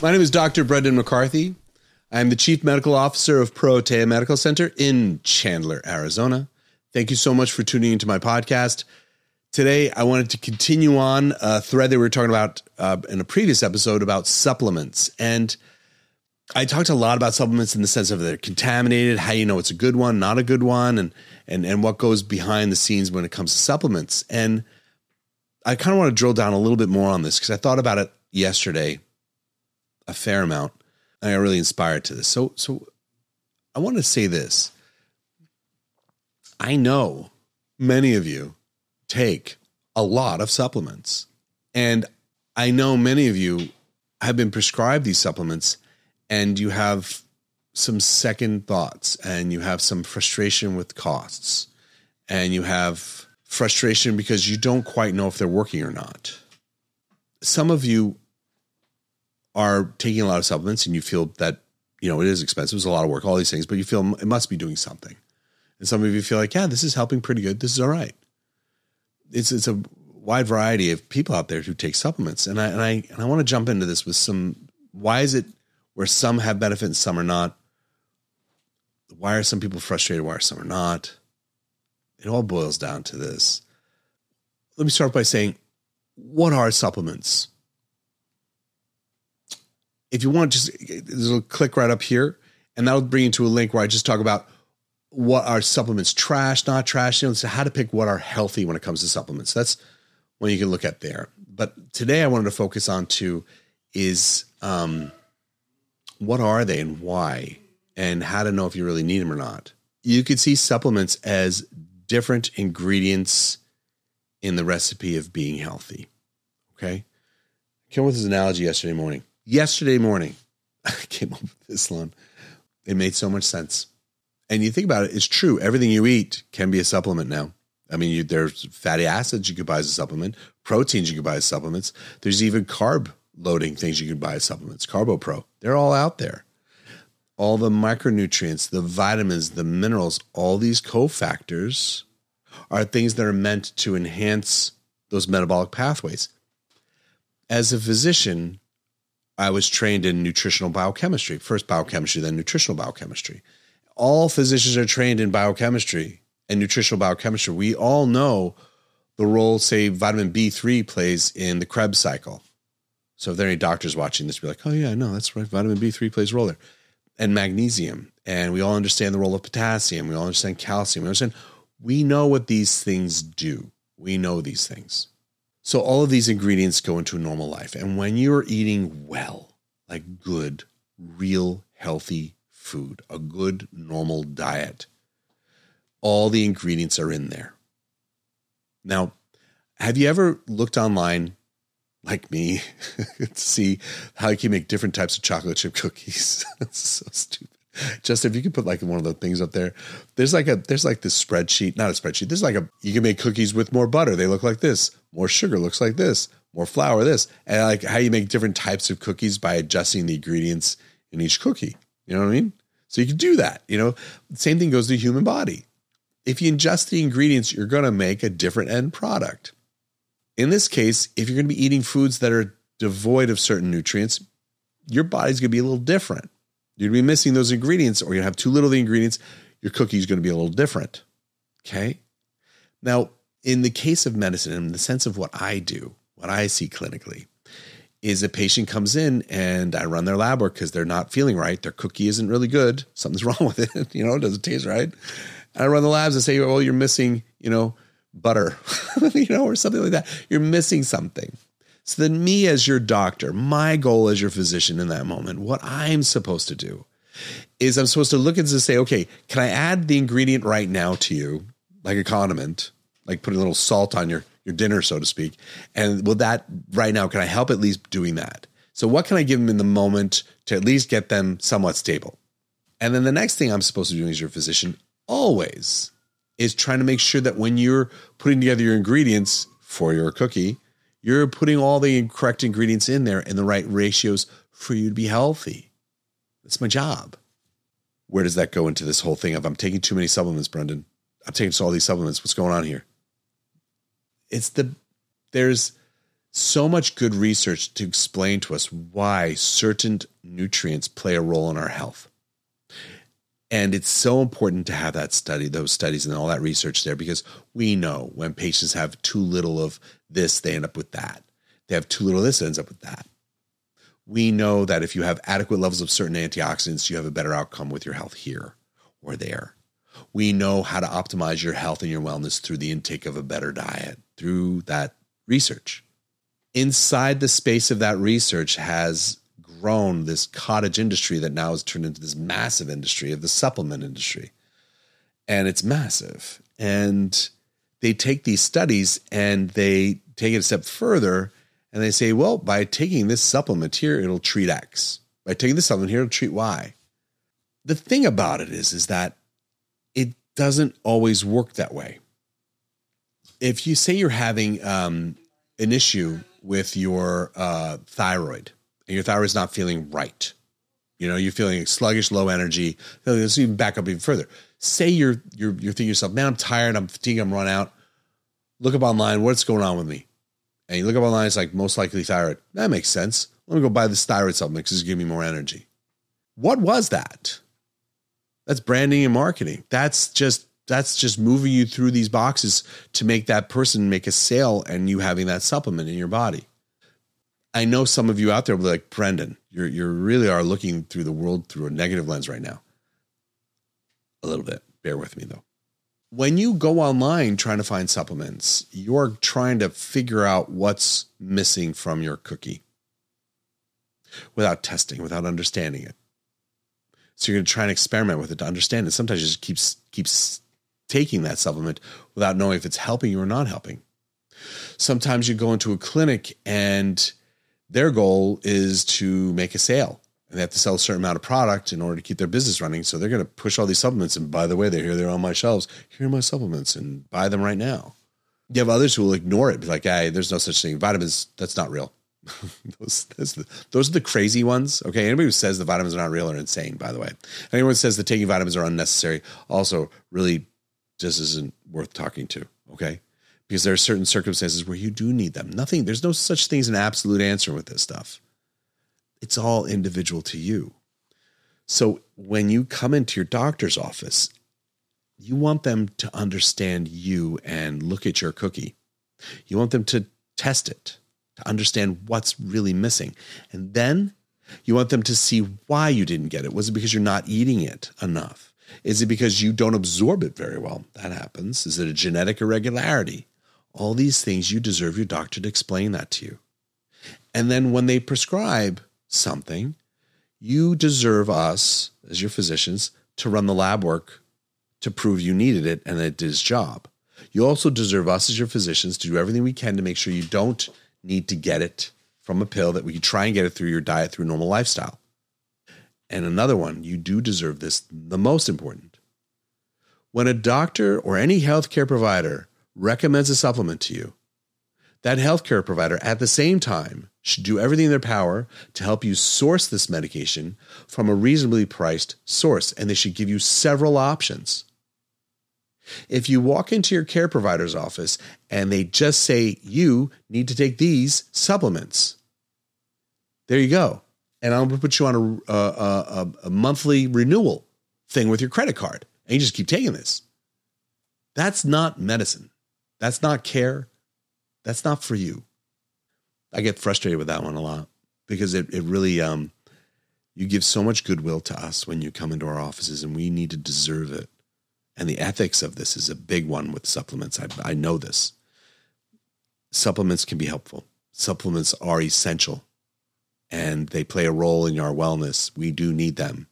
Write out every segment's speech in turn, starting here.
My name is Dr. Brendan McCarthy. I'm the Chief Medical Officer of Protea Medical Center in Chandler, Arizona. Thank you so much for tuning into my podcast. Today, I wanted to continue on a thread that we were talking about uh, in a previous episode about supplements. And I talked a lot about supplements in the sense of they're contaminated, how you know it's a good one, not a good one, and and and what goes behind the scenes when it comes to supplements. And I kind of want to drill down a little bit more on this because I thought about it yesterday a fair amount. I got really inspired to this. So so I want to say this. I know many of you take a lot of supplements. And I know many of you have been prescribed these supplements and you have some second thoughts and you have some frustration with costs and you have frustration because you don't quite know if they're working or not. Some of you are taking a lot of supplements and you feel that, you know, it is expensive, it's a lot of work, all these things, but you feel it must be doing something. And some of you feel like, yeah, this is helping pretty good. This is all right. It's it's a wide variety of people out there who take supplements. And I and I and I want to jump into this with some why is it where some have benefit and some are not? Why are some people frustrated? Why are some are not? It all boils down to this. Let me start by saying, what are supplements? If you want, just there's a click right up here, and that'll bring you to a link where I just talk about what are supplements trash, not trash, you know, so how to pick what are healthy when it comes to supplements. That's one you can look at there. But today I wanted to focus on two is um, what are they and why, and how to know if you really need them or not. You could see supplements as different ingredients in the recipe of being healthy. Okay. I came with this analogy yesterday morning. Yesterday morning, I came up with this one. It made so much sense and you think about it, it's true. Everything you eat can be a supplement now. I mean, you, there's fatty acids you could buy as a supplement, proteins you could buy as supplements. There's even carb loading things you could buy as supplements, CarboPro. They're all out there. All the micronutrients, the vitamins, the minerals, all these cofactors are things that are meant to enhance those metabolic pathways. As a physician, I was trained in nutritional biochemistry, first biochemistry, then nutritional biochemistry all physicians are trained in biochemistry and nutritional biochemistry. We all know the role, say, vitamin B3 plays in the Krebs cycle. So if there are any doctors watching this, be like, oh, yeah, no, that's right. Vitamin B3 plays a role there. And magnesium. And we all understand the role of potassium. We all understand calcium. We understand. We know what these things do. We know these things. So all of these ingredients go into a normal life. And when you're eating well, like good, real, healthy food, a good, normal diet. All the ingredients are in there. Now, have you ever looked online, like me, to see how you can make different types of chocolate chip cookies? That's so stupid. Just if you could put like one of the things up there, there's like a there's like this spreadsheet, not a spreadsheet. There's like a you can make cookies with more butter. They look like this. More sugar looks like this. More flour, this, and like how you make different types of cookies by adjusting the ingredients in each cookie. You know what I mean? So you can do that. You know, same thing goes to the human body. If you ingest the ingredients, you're going to make a different end product. In this case, if you're going to be eating foods that are devoid of certain nutrients, your body's going to be a little different. To be missing those ingredients, or to have too little of the ingredients. Your cookie is going to be a little different. Okay. Now, in the case of medicine, in the sense of what I do, what I see clinically, is a patient comes in and I run their lab work because they're not feeling right. Their cookie isn't really good. Something's wrong with it. You know, it doesn't taste right. And I run the labs and say, well, you're missing, you know, butter, you know, or something like that. You're missing something. So then, me as your doctor, my goal as your physician in that moment, what I'm supposed to do is I'm supposed to look and say, okay, can I add the ingredient right now to you, like a condiment, like put a little salt on your your dinner, so to speak. And will that right now, can I help at least doing that? So what can I give them in the moment to at least get them somewhat stable? And then the next thing I'm supposed to do as your physician always is trying to make sure that when you're putting together your ingredients for your cookie, you're putting all the correct ingredients in there in the right ratios for you to be healthy. That's my job. Where does that go into this whole thing of I'm taking too many supplements, Brendan? I'm taking all these supplements. What's going on here? it's the there's so much good research to explain to us why certain nutrients play a role in our health. And it's so important to have that study, those studies, and all that research there because we know when patients have too little of this, they end up with that. They have too little of this, ends up with that. We know that if you have adequate levels of certain antioxidants, you have a better outcome with your health here or there. We know how to optimize your health and your wellness through the intake of a better diet, through that research. Inside the space of that research has grown this cottage industry that now has turned into this massive industry of the supplement industry. And it's massive. And they take these studies and they take it a step further and they say, well, by taking this supplement here, it'll treat X. By taking this supplement here, it'll treat Y. The thing about it is, is that it doesn't always work that way. If you say you're having um, an issue with your uh, thyroid, and your thyroid's not feeling right. You know, you're feeling sluggish, low energy. Let's even back up even further. Say you're you're you're thinking yourself, man, I'm tired, I'm fatigued, I'm run out. Look up online, what's going on with me? And you look up online, it's like most likely thyroid. That makes sense. Let me go buy this thyroid supplement because it's giving me more energy. What was that? That's branding and marketing. That's just that's just moving you through these boxes to make that person make a sale and you having that supplement in your body. I know some of you out there will be like, Brendan, you're you really are looking through the world through a negative lens right now. A little bit. Bear with me though. When you go online trying to find supplements, you're trying to figure out what's missing from your cookie without testing, without understanding it. So you're going to try and experiment with it to understand it. Sometimes you just keeps keeps taking that supplement without knowing if it's helping you or not helping. Sometimes you go into a clinic and their goal is to make a sale and they have to sell a certain amount of product in order to keep their business running. So they're going to push all these supplements. And by the way, they're here, they're on my shelves. Here are my supplements and buy them right now. You have others who will ignore it, be like, hey, there's no such thing. Vitamins, that's not real. those, the, those are the crazy ones. Okay. Anybody who says the vitamins are not real are insane, by the way. Anyone who says that taking vitamins are unnecessary also really just isn't worth talking to. Okay because there are certain circumstances where you do need them. Nothing, there's no such thing as an absolute answer with this stuff. It's all individual to you. So when you come into your doctor's office, you want them to understand you and look at your cookie. You want them to test it, to understand what's really missing. And then you want them to see why you didn't get it. Was it because you're not eating it enough? Is it because you don't absorb it very well? That happens. Is it a genetic irregularity? All these things, you deserve your doctor to explain that to you. And then when they prescribe something, you deserve us, as your physicians, to run the lab work to prove you needed it and it did its job. You also deserve us, as your physicians, to do everything we can to make sure you don't need to get it from a pill, that we try and get it through your diet, through normal lifestyle. And another one, you do deserve this, the most important. When a doctor or any healthcare provider recommends a supplement to you, that healthcare provider at the same time should do everything in their power to help you source this medication from a reasonably priced source, and they should give you several options. If you walk into your care provider's office and they just say, you need to take these supplements, there you go. And I'm going to put you on a, a, a, a monthly renewal thing with your credit card, and you just keep taking this. That's not medicine. That's not care. That's not for you. I get frustrated with that one a lot because it, it really, um, you give so much goodwill to us when you come into our offices and we need to deserve it. And the ethics of this is a big one with supplements. I, I know this. Supplements can be helpful. Supplements are essential and they play a role in our wellness. We do need them.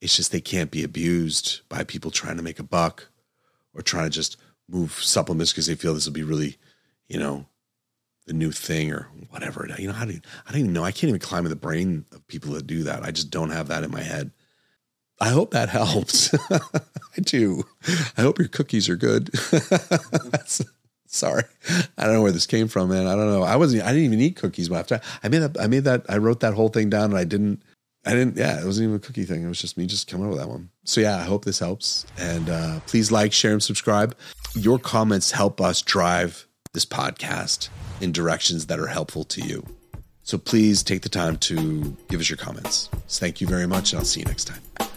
It's just they can't be abused by people trying to make a buck or trying to just move supplements because they feel this will be really, you know, the new thing or whatever. You know, how do you, I don't even know. I can't even climb in the brain of people that do that. I just don't have that in my head. I hope that helps. I do. I hope your cookies are good. Sorry, I don't know where this came from, man. I don't know. I wasn't. I didn't even eat cookies after I made that. I made that. I wrote that whole thing down, and I didn't. I didn't, yeah, it wasn't even a cookie thing. It was just me just coming up with that one. So, yeah, I hope this helps. And uh, please like, share, and subscribe. Your comments help us drive this podcast in directions that are helpful to you. So please take the time to give us your comments. Thank you very much, and I'll see you next time.